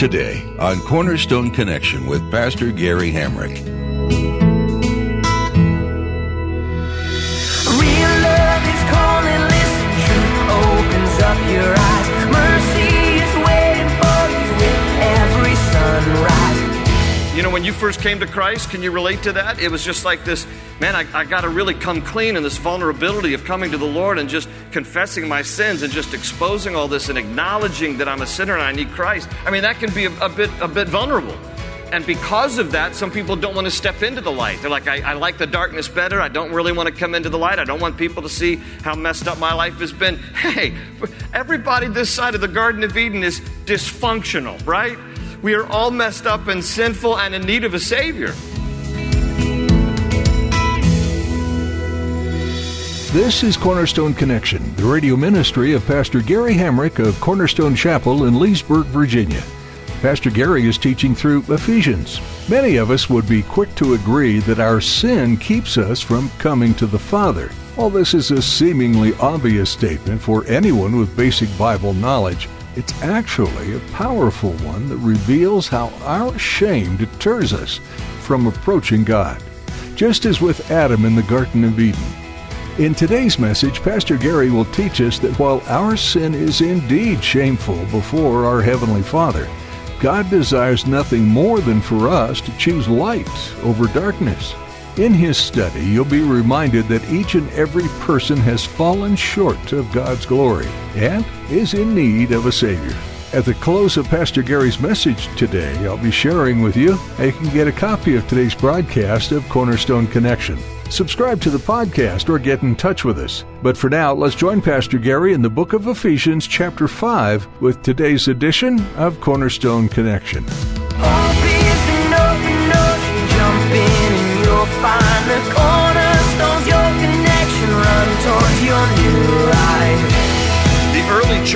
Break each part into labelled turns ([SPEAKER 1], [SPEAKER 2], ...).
[SPEAKER 1] Today on Cornerstone Connection with Pastor Gary Hamrick.
[SPEAKER 2] Real love is calling, listen, truth opens up your eyes. You
[SPEAKER 3] know, when you first came to Christ, can you relate to that? It was just like this man, I, I got to really come clean in this vulnerability of coming to the Lord and just confessing my sins and just exposing all this and acknowledging that I'm a sinner and I need Christ. I mean, that can be a, a bit, a bit vulnerable. And because of that, some people don't want to step into the light. They're like, I, I, like the darkness better. I don't really want to come into the light. I don't want people to see how messed up my life has been. Hey, everybody this side of the Garden of Eden is dysfunctional, right? We are all messed up and sinful and in need of a Savior.
[SPEAKER 4] This is Cornerstone Connection, the radio ministry of Pastor Gary Hamrick of Cornerstone Chapel in Leesburg, Virginia. Pastor Gary is teaching through Ephesians. Many of us would be quick to agree that our sin keeps us from coming to the Father. While this is a seemingly obvious statement for anyone with basic Bible knowledge, it's actually a powerful one that reveals how our shame deters us from approaching God. Just as with Adam in the Garden of Eden, in today's message, Pastor Gary will teach us that while our sin is indeed shameful before our Heavenly Father, God desires nothing more than for us to choose light over darkness. In his study, you'll be reminded that each and every person has fallen short of God's glory and is in need of a Savior. At the close of Pastor Gary's message today, I'll be sharing with you how you can get a copy of today's broadcast of Cornerstone Connection subscribe to the podcast, or get in touch with us. But for now, let's join Pastor Gary in the book of Ephesians, chapter 5, with today's edition of Cornerstone Connection.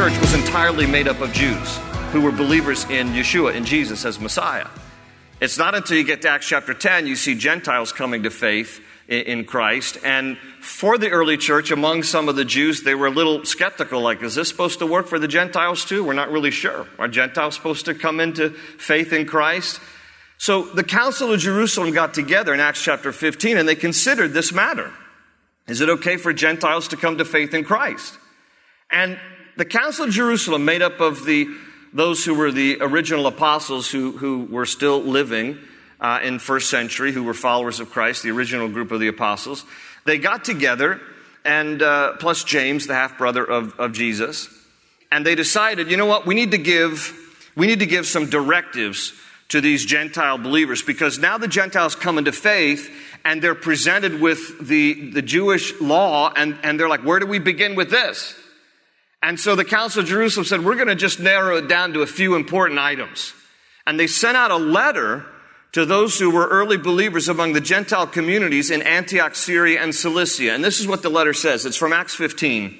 [SPEAKER 3] Church was entirely made up of Jews who were believers in Yeshua, in Jesus as Messiah. It's not until you get to Acts chapter 10 you see Gentiles coming to faith in Christ. And for the early church, among some of the Jews, they were a little skeptical like, is this supposed to work for the Gentiles too? We're not really sure. Are Gentiles supposed to come into faith in Christ? So the Council of Jerusalem got together in Acts chapter 15 and they considered this matter. Is it okay for Gentiles to come to faith in Christ? And the Council of Jerusalem, made up of the, those who were the original apostles who, who were still living, uh, in first century who were followers of Christ, the original group of the apostles. They got together, and uh, plus James, the half brother of, of Jesus, and they decided, you know what, we need to give we need to give some directives to these Gentile believers because now the Gentiles come into faith and they're presented with the, the Jewish law, and, and they're like, where do we begin with this? And so the Council of Jerusalem said, we're going to just narrow it down to a few important items. And they sent out a letter to those who were early believers among the Gentile communities in Antioch, Syria, and Cilicia. And this is what the letter says. It's from Acts 15,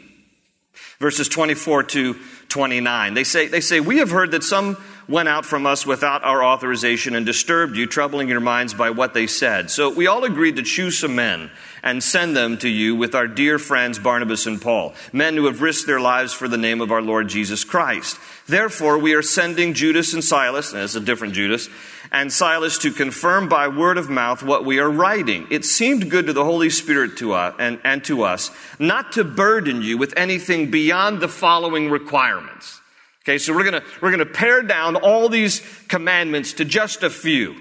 [SPEAKER 3] verses 24 to 29. They say, they say, We have heard that some went out from us without our authorization and disturbed you, troubling your minds by what they said. So we all agreed to choose some men and send them to you with our dear friends Barnabas and Paul, men who have risked their lives for the name of our Lord Jesus Christ. Therefore, we are sending Judas and Silas, and it's a different Judas, and Silas to confirm by word of mouth what we are writing. It seemed good to the Holy Spirit to us, and, and to us not to burden you with anything beyond the following requirements. Okay, so we're gonna, we're gonna pare down all these commandments to just a few.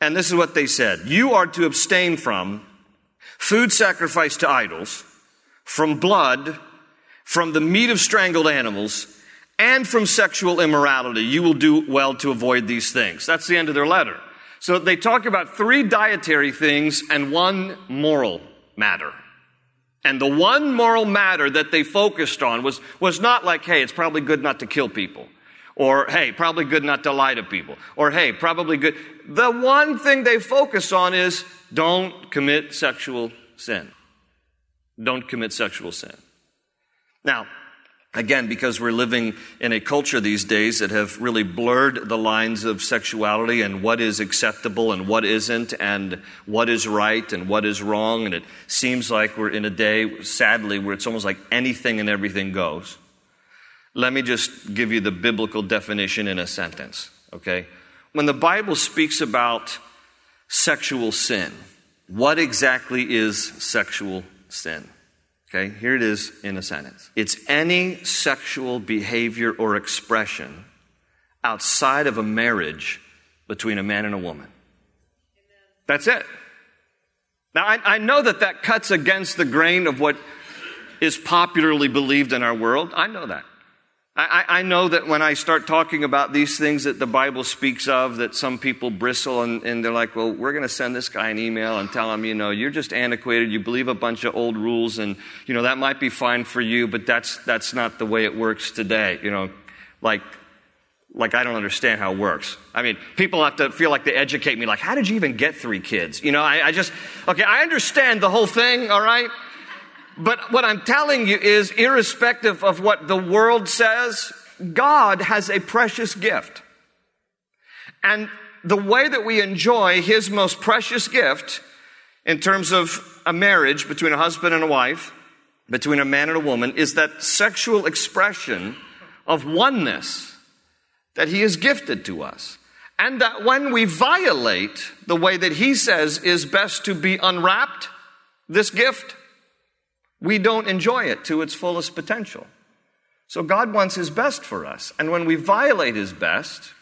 [SPEAKER 3] And this is what they said. You are to abstain from food sacrificed to idols, from blood, from the meat of strangled animals, and from sexual immorality. You will do well to avoid these things. That's the end of their letter. So they talk about three dietary things and one moral matter. And the one moral matter that they focused on was, was not like, hey, it's probably good not to kill people. Or, hey, probably good not to lie to people. Or, hey, probably good. The one thing they focus on is don't commit sexual sin. Don't commit sexual sin. Now, Again, because we're living in a culture these days that have really blurred the lines of sexuality and what is acceptable and what isn't, and what is right and what is wrong. And it seems like we're in a day, sadly, where it's almost like anything and everything goes. Let me just give you the biblical definition in a sentence, okay? When the Bible speaks about sexual sin, what exactly is sexual sin? Okay, here it is in a sentence. It's any sexual behavior or expression outside of a marriage between a man and a woman. That's it. Now, I, I, know that that cuts against the grain of what is popularly believed in our world. I know that. I, I, know that when I start talking about these things that the Bible speaks of, that some people bristle and, and they're like, well, we're going to send this guy an email and tell him, you know, you're just antiquated. You believe a bunch of old rules and, you know, that might be fine for you, but that's, that's not the way it works today. You know, like, like I don't understand how it works. I mean, people have to feel like they educate me, like, how did you even get three kids? You know, I, I just, okay, I understand the whole thing, all right? But what I'm telling you is, irrespective of what the world says, God has a precious gift. And the way that we enjoy His most precious gift in terms of a marriage between a husband and a wife, between a man and a woman, is that sexual expression of oneness that He has gifted to us. And that when we violate the way that He says is best to be unwrapped, this gift, we don't enjoy it to its fullest potential. So God wants His best for us. And when we violate His best,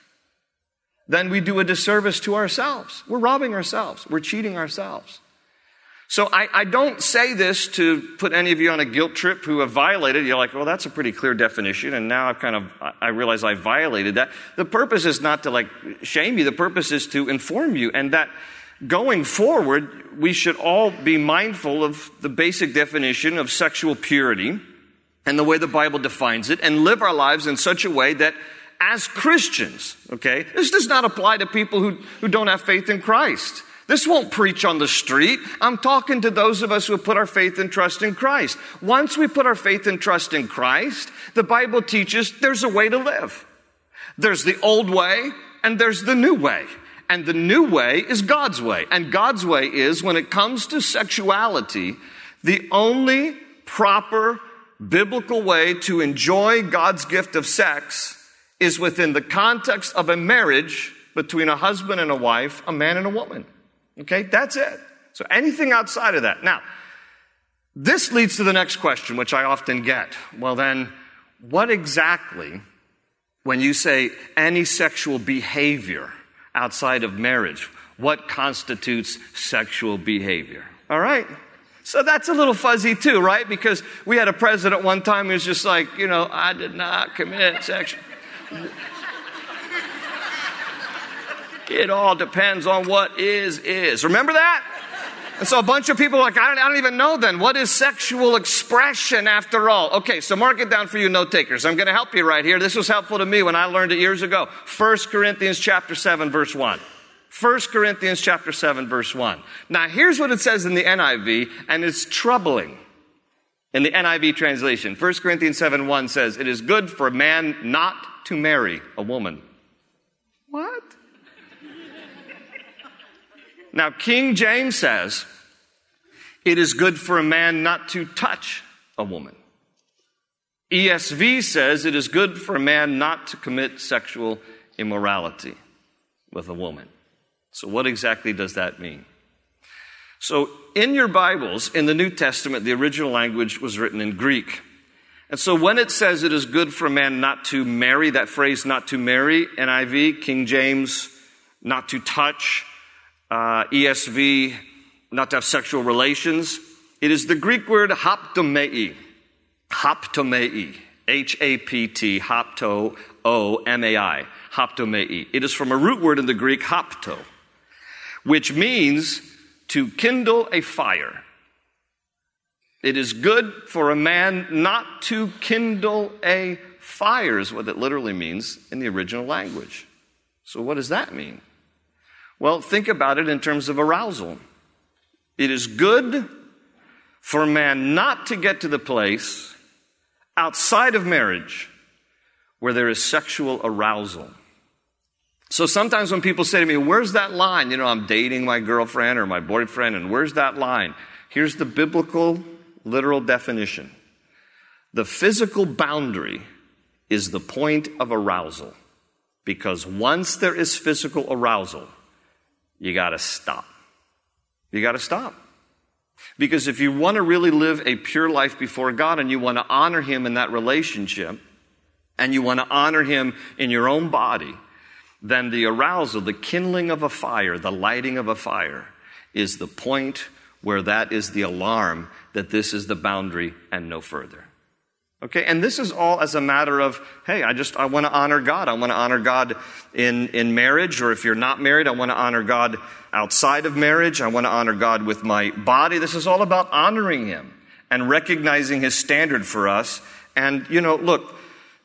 [SPEAKER 3] then we do a disservice to ourselves. We're robbing ourselves. We're cheating ourselves. So I, I, don't say this to put any of you on a guilt trip who have violated. You're like, well, that's a pretty clear definition, and now I've kind of I realize I violated that. The purpose is not to like shame you. The purpose is to inform you, and that going forward, we should all be mindful of the basic definition of sexual purity and the way the Bible defines it and live our lives in such a way that as Christians, okay, this does not apply to people who, who don't have faith in Christ. This won't preach on the street. I'm talking to those of us who put our faith and trust in Christ. Once we put our faith and trust in Christ, the Bible teaches there's a way to live. There's the old way and there's the new way. And the new way is God's way. And God's way is, when it comes to sexuality, the only proper biblical way to enjoy God's gift of sex is within the context of a marriage between a husband and a wife, a man and a woman. Okay, that's it. So anything outside of that. Now, this leads to the next question, which I often get. Well, then, what exactly, when you say any sexual behavior, outside of marriage. What constitutes sexual behavior? All right. So that's a little fuzzy too, right? Because we had a president one time who was just like, you know, I did not commit sexual. it all depends on what is, is. Remember that? And so a bunch of people are like, I don't, I don't, even know then. What is sexual expression after all? Okay, so mark it down for you note takers. I'm going to help you right here. This was helpful to me when I learned it years ago. 1 Corinthians chapter 7 verse 1. 1 Corinthians chapter 7 verse 1. Now here's what it says in the NIV and it's troubling. In the NIV translation, 1 Corinthians 7 1 says, It is good for a man not to marry a woman. What? Now, King James says, it is good for a man not to touch a woman. ESV says it is good for a man not to commit sexual immorality with a woman. So, what exactly does that mean? So, in your Bibles, in the New Testament, the original language was written in Greek. And so, when it says it is good for a man not to marry, that phrase not to marry, NIV, King James, not to touch, uh, ESV, not to have sexual relations. It is the Greek word haptomai. Haptomai. H A P T, hapto, O M A I. Haptomai. It is from a root word in the Greek, hapto, which means to kindle a fire. It is good for a man not to kindle a fire, is what it literally means in the original language. So, what does that mean? Well, think about it in terms of arousal. It is good for man not to get to the place outside of marriage where there is sexual arousal. So sometimes when people say to me, Where's that line? You know, I'm dating my girlfriend or my boyfriend, and where's that line? Here's the biblical, literal definition the physical boundary is the point of arousal. Because once there is physical arousal, you got to stop. You got to stop. Because if you want to really live a pure life before God and you want to honor Him in that relationship, and you want to honor Him in your own body, then the arousal, the kindling of a fire, the lighting of a fire, is the point where that is the alarm that this is the boundary and no further. Okay, and this is all as a matter of, hey, I just, I want to honor God. I want to honor God in, in marriage, or if you're not married, I want to honor God outside of marriage. I want to honor God with my body. This is all about honoring Him and recognizing His standard for us. And, you know, look,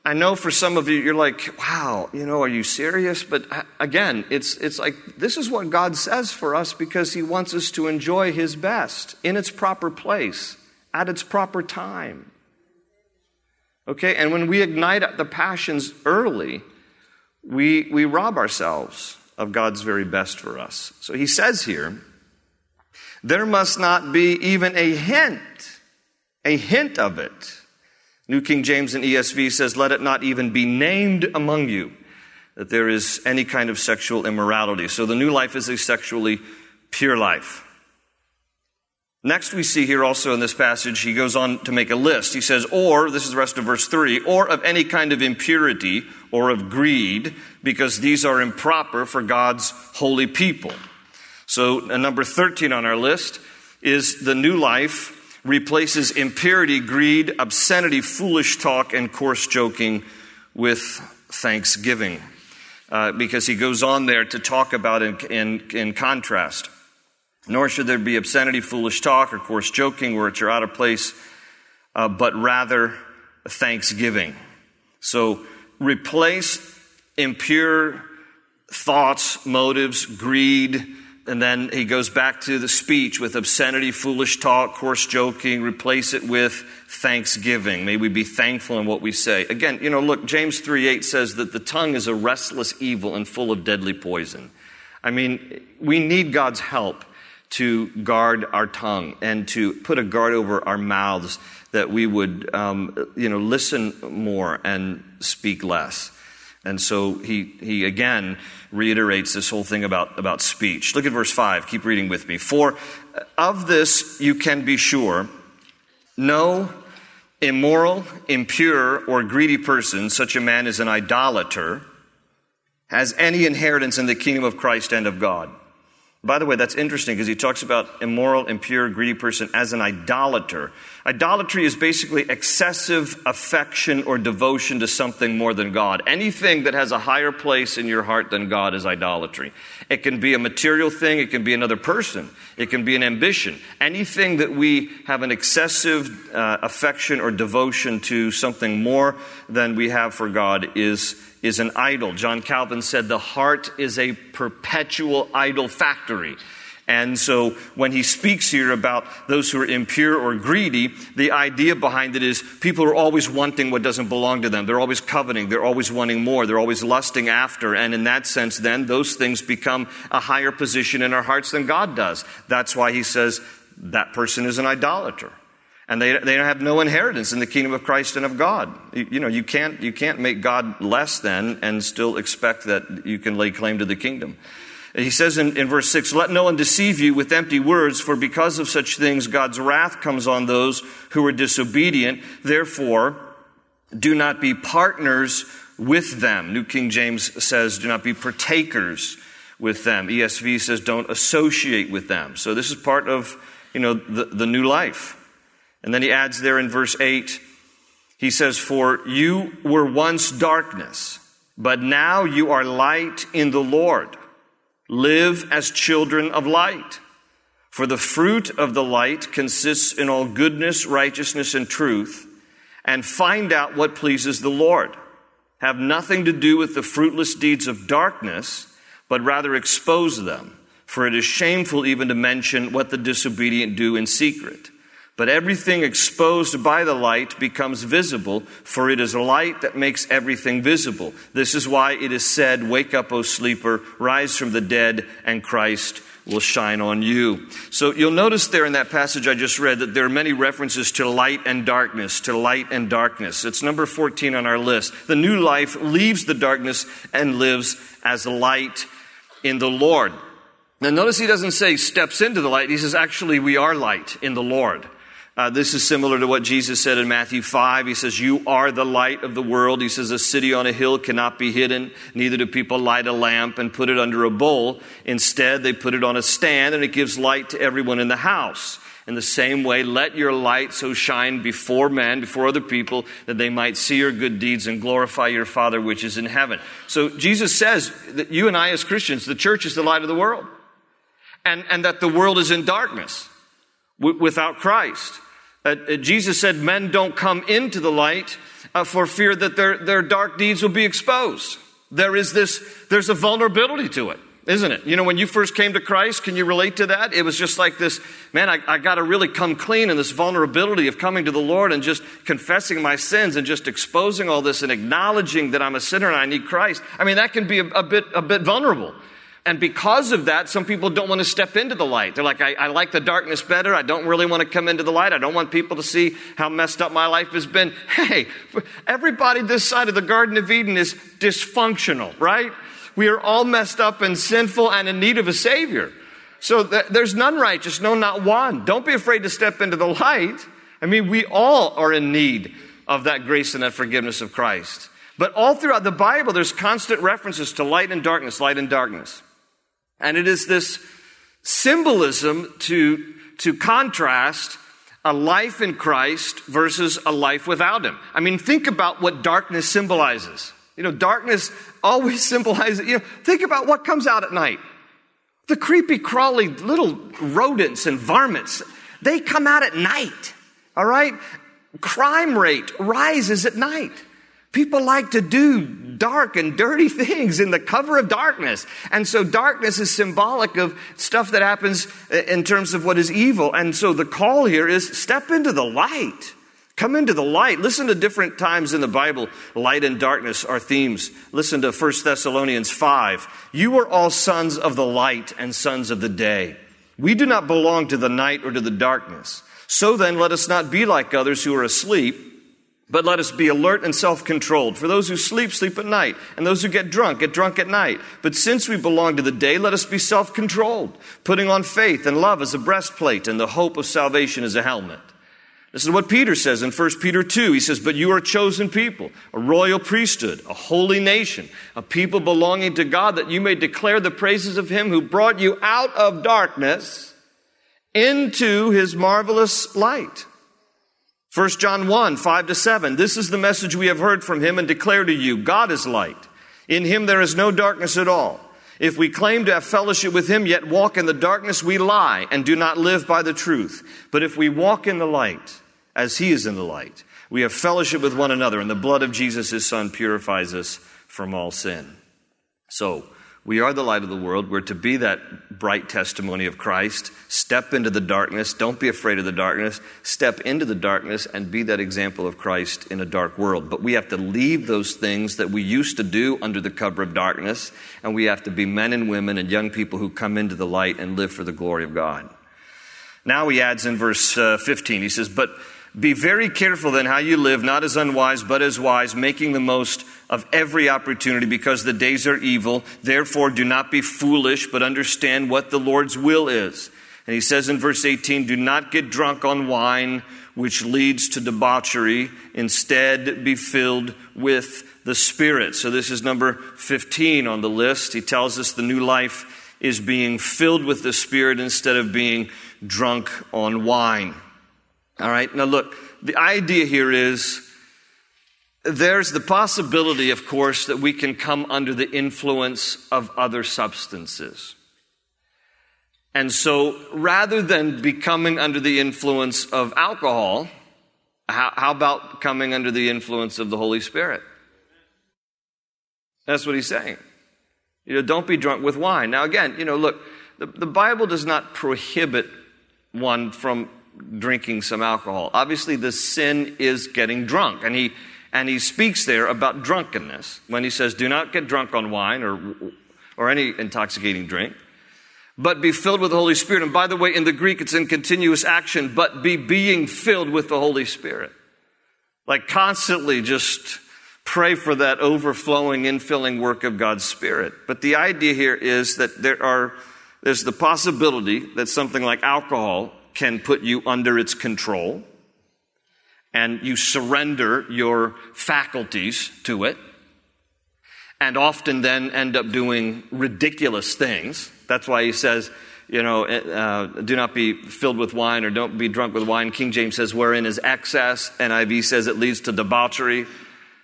[SPEAKER 3] I know for some of you, you're like, wow, you know, are you serious? But uh, again, it's, it's like, this is what God says for us because He wants us to enjoy His best in its proper place, at its proper time. Okay, and when we ignite the passions early, we, we rob ourselves of God's very best for us. So he says here, there must not be even a hint, a hint of it. New King James and ESV says, let it not even be named among you that there is any kind of sexual immorality. So the new life is a sexually pure life. Next, we see here also in this passage, he goes on to make a list. He says, or, this is the rest of verse 3, or of any kind of impurity or of greed, because these are improper for God's holy people. So, uh, number 13 on our list is the new life replaces impurity, greed, obscenity, foolish talk, and coarse joking with thanksgiving. Uh, because he goes on there to talk about in, in, in contrast. Nor should there be obscenity, foolish talk, or coarse joking, which are out of place, uh, but rather thanksgiving. So replace impure thoughts, motives, greed, and then he goes back to the speech with obscenity, foolish talk, coarse joking, replace it with thanksgiving. May we be thankful in what we say. Again, you know, look, James 3 8 says that the tongue is a restless evil and full of deadly poison. I mean, we need God's help to guard our tongue and to put a guard over our mouths that we would, um, you know, listen more and speak less. And so he, he again reiterates this whole thing about, about speech. Look at verse 5. Keep reading with me. For of this you can be sure no immoral, impure, or greedy person, such a man is an idolater, has any inheritance in the kingdom of Christ and of God. By the way, that's interesting because he talks about immoral, impure, greedy person as an idolater. Idolatry is basically excessive affection or devotion to something more than God. Anything that has a higher place in your heart than God is idolatry. It can be a material thing, it can be another person, it can be an ambition. Anything that we have an excessive uh, affection or devotion to something more than we have for God is is an idol. John Calvin said the heart is a perpetual idol factory. And so when he speaks here about those who are impure or greedy, the idea behind it is people are always wanting what doesn't belong to them. They're always coveting. They're always wanting more. They're always lusting after. And in that sense, then those things become a higher position in our hearts than God does. That's why he says that person is an idolater and they, they have no inheritance in the kingdom of Christ and of God. You, you, know, you can't, you can't make God less than and still expect that you can lay claim to the kingdom. He says in, in verse 6, Let no one deceive you with empty words, for because of such things God's wrath comes on those who are disobedient. Therefore, do not be partners with them. New King James says, Do not be partakers with them. ESV says, Don't associate with them. So this is part of, you know, the, the new life. And then he adds there in verse 8, he says, For you were once darkness, but now you are light in the Lord. Live as children of light. For the fruit of the light consists in all goodness, righteousness, and truth, and find out what pleases the Lord. Have nothing to do with the fruitless deeds of darkness, but rather expose them. For it is shameful even to mention what the disobedient do in secret. But everything exposed by the light becomes visible, for it is light that makes everything visible. This is why it is said, Wake up, O sleeper, rise from the dead, and Christ will shine on you. So you'll notice there in that passage I just read that there are many references to light and darkness, to light and darkness. It's number 14 on our list. The new life leaves the darkness and lives as light in the Lord. Now notice he doesn't say steps into the light. He says actually we are light in the Lord. Uh, this is similar to what Jesus said in Matthew 5. He says, You are the light of the world. He says, A city on a hill cannot be hidden. Neither do people light a lamp and put it under a bowl. Instead, they put it on a stand and it gives light to everyone in the house. In the same way, let your light so shine before men, before other people, that they might see your good deeds and glorify your Father which is in heaven. So Jesus says that you and I as Christians, the church is the light of the world. And, and that the world is in darkness w- without Christ. Uh, uh, Jesus said men don't come into the light uh, for fear that their, their dark deeds will be exposed. There is this, there's a vulnerability to it, isn't it? You know, when you first came to Christ, can you relate to that? It was just like this, man, I, I got to really come clean in this vulnerability of coming to the Lord and just confessing my sins and just exposing all this and acknowledging that I'm a sinner and I need Christ. I mean, that can be a, a bit, a bit vulnerable. And because of that, some people don't want to step into the light. They're like, I, I, like the darkness better. I don't really want to come into the light. I don't want people to see how messed up my life has been. Hey, everybody this side of the Garden of Eden is dysfunctional, right? We are all messed up and sinful and in need of a Savior. So th- there's none righteous, no, not one. Don't be afraid to step into the light. I mean, we all are in need of that grace and that forgiveness of Christ. But all throughout the Bible, there's constant references to light and darkness, light and darkness. And it is this symbolism to, to contrast a life in Christ versus a life without Him. I mean, think about what darkness symbolizes. You know, darkness always symbolizes, you know, think about what comes out at night. The creepy, crawly little rodents and varmints, they come out at night. All right? Crime rate rises at night. People like to do dark and dirty things in the cover of darkness. And so darkness is symbolic of stuff that happens uh, in terms of what is evil. And so the call here is step into the light. Come into the light. Listen to different times in the Bible. Light and darkness are themes. Listen to 1 Thessalonians 5. You are all sons of the light and sons of the day. We do not belong to the night or to the darkness. So then, let us not be like others who are asleep but let us be alert and self controlled. For those who sleep, sleep at night. And those who get drunk, get drunk at night. But since we belong to the day, let us be self controlled, putting on faith and love as a breastplate and the hope of salvation as a helmet. This is what Peter says in 1 Peter 2. He says, But you are a chosen people, a royal priesthood, a holy nation, a people belonging to God, that you may declare the praises of him who brought you out of darkness into his marvelous light. 1 John 1, 5 to 7. This is the message we have heard from him and declare to you God is light. In him there is no darkness at all. If we claim to have fellowship with him, yet walk in the darkness, we lie and do not live by the truth. But if we walk in the light, as he is in the light, we have fellowship with one another, and the blood of Jesus, his son, purifies us from all sin. So, we are the light of the world. We're to be that bright testimony of Christ. Step into the darkness. Don't be afraid of the darkness. Step into the darkness and be that example of Christ in a dark world. But we have to leave those things that we used to do under the cover of darkness, and we have to be men and women and young people who come into the light and live for the glory of God. Now he adds in verse uh, 15, he says, But be very careful then how you live, not as unwise, but as wise, making the most of every opportunity because the days are evil. Therefore, do not be foolish, but understand what the Lord's will is. And he says in verse 18, do not get drunk on wine, which leads to debauchery. Instead, be filled with the Spirit. So this is number 15 on the list. He tells us the new life is being filled with the Spirit instead of being drunk on wine. All right, now look, the idea here is there's the possibility, of course, that we can come under the influence of other substances. And so rather than becoming under the influence of alcohol, How, how about coming under the influence of the Holy Spirit? That's what he's saying. You know, don't be drunk with wine. Now, again, you know, look, the, the Bible does not prohibit one from drinking some alcohol. Obviously, the sin is getting drunk. And he, and he speaks there about drunkenness when he says, Do not get drunk on wine or, or any intoxicating drink, but be filled with the Holy Spirit. And by the way, in the Greek, it's in continuous action, but be being filled with the Holy Spirit. Like constantly just pray for that overflowing, infilling work of God's Spirit. But the idea here is that there are, there's the possibility that something like alcohol can put you under its control and you surrender your faculties to it and often then end up doing ridiculous things. That's why he says, you know, uh, do not be filled with wine or don't be drunk with wine. King James says, wherein is excess. NIV says it leads to debauchery.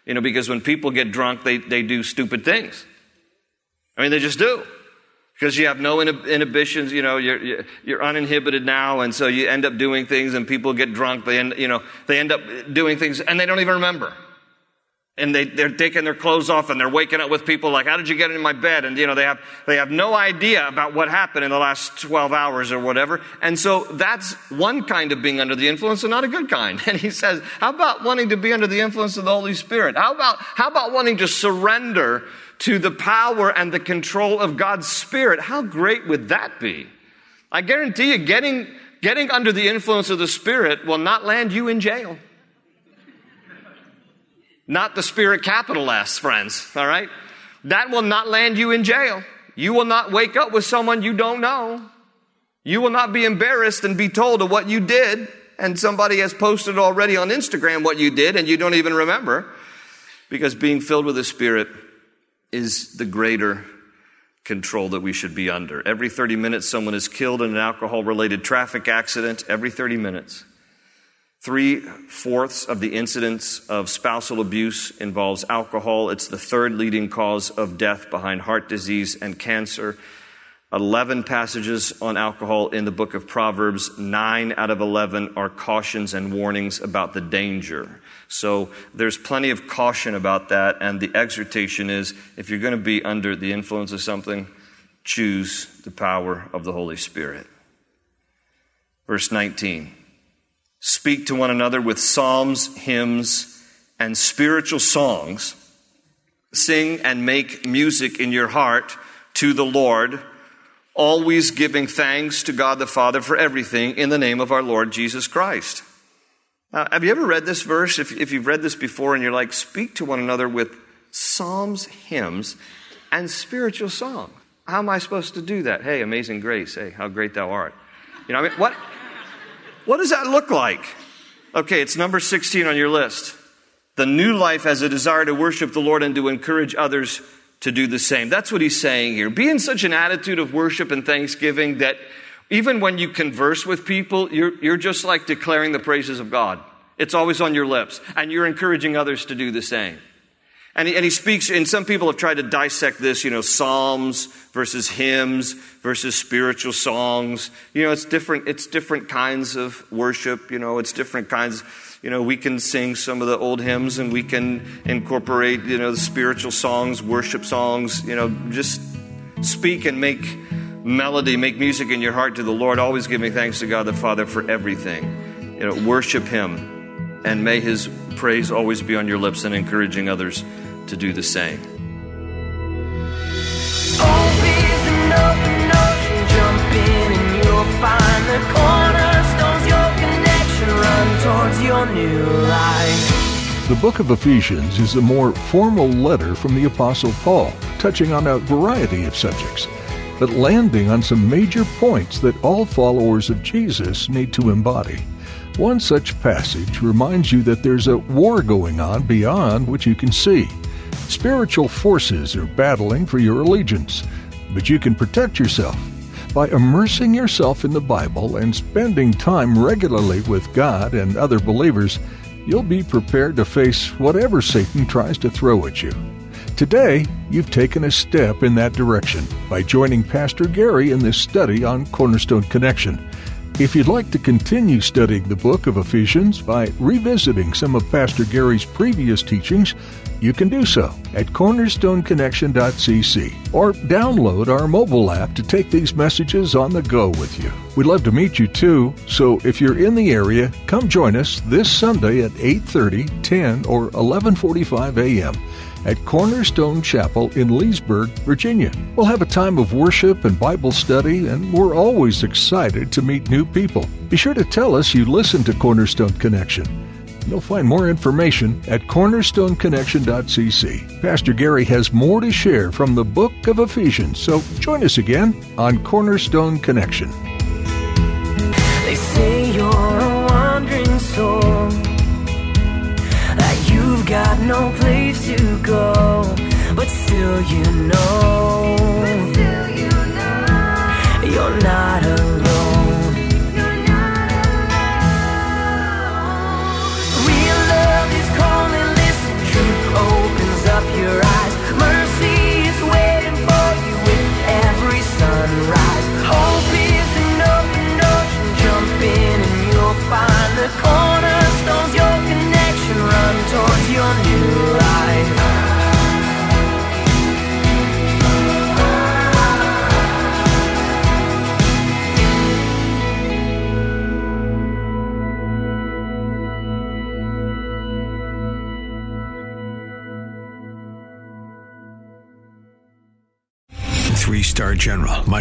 [SPEAKER 3] You know, because when people get drunk, they, they do stupid things. I mean, they just do. Because you have no inhibitions, you know, you're, you're uninhibited now, and so you end up doing things, and people get drunk. They end, you know, they end up doing things, and they don't even remember and they, they're taking their clothes off and they're waking up with people like, how did you get in my bed? And, you know, they have, they have no idea about what happened in the last 12 hours or whatever. And so that's one kind of being under the influence and not a good kind. And he says, how about wanting to be under the influence of the Holy Spirit? How about, how about wanting to surrender to the power and the control of God's Spirit? How great would that be? I guarantee you, getting, getting under the influence of the Spirit will not land you in jail. Not the spirit capital S, friends, all right? That will not land you in jail. You will not wake up with someone you don't know. You will not be embarrassed and be told of what you did, and somebody has posted already on Instagram what you did, and you don't even remember. Because being filled with the Spirit is the greater control that we should be under. Every 30 minutes, someone is killed in an alcohol related traffic accident. Every 30 minutes. Three fourths of the incidence of spousal abuse involves alcohol. It's the third leading cause of death behind heart disease and cancer. 11 passages on alcohol in the book of Proverbs. Nine out of 11 are cautions and warnings about the danger. So there's plenty of caution about that. And the exhortation is if you're going to be under the influence of something, choose the power of the Holy Spirit. Verse 19. Speak to one another with psalms, hymns, and spiritual songs. Sing and make music in your heart to the Lord, always giving thanks to God the Father for everything in the name of our Lord Jesus Christ. Now, have you ever read this verse? If, if you've read this before and you're like, speak to one another with psalms, hymns, and spiritual song. How am I supposed to do that? Hey, amazing grace. Hey, how great thou art. You know, I mean, what? What does that look like? Okay, it's number 16 on your list. The new life has a desire to worship the Lord and to encourage others to do the same. That's what he's saying here. Be in such an attitude of worship and thanksgiving that even when you converse with people, you're, you're just like declaring the praises of God. It's always on your lips, and you're encouraging others to do the same. And he, and he speaks, and some people have tried to dissect this, you know, psalms versus hymns versus spiritual songs. You know, it's different, it's different kinds of worship, you know, it's different kinds. You know, we can sing some of the old hymns and we can incorporate, you know, the spiritual songs, worship songs, you know, just speak and make melody, make music in your heart to the Lord. Always giving thanks to God the Father for everything. You know, worship Him and may His praise always be on your lips and encouraging others to do the same.
[SPEAKER 4] The book of Ephesians is a more formal letter from the Apostle Paul, touching on a variety of subjects, but landing on some major points that all followers of Jesus need to embody. One such passage reminds you that there's a war going on beyond what you can see. Spiritual forces are battling for your allegiance, but you can protect yourself by immersing yourself in the Bible and spending time regularly with God and other believers. You'll be prepared to face whatever Satan tries to throw at you. Today, you've taken a step in that direction by joining Pastor Gary in this study on Cornerstone Connection. If you'd like to continue studying the book of Ephesians by revisiting some of Pastor Gary's previous teachings, you can do so at cornerstoneconnection.cc or download our mobile app to take these messages on the go with you. We'd love to meet you too, so if you're in the area, come join us this Sunday at 8:30, 10 or 11:45 a.m at Cornerstone Chapel in Leesburg, Virginia. We'll have a time of worship and Bible study, and we're always excited to meet new people. Be sure to tell us you listen to Cornerstone Connection. You'll find more information at cornerstoneconnection.cc. Pastor Gary has more to share from the book of Ephesians, so join us again on Cornerstone Connection.
[SPEAKER 2] They say you're a wandering soul You've got no place to go, but still you know, but still you know you're not alone.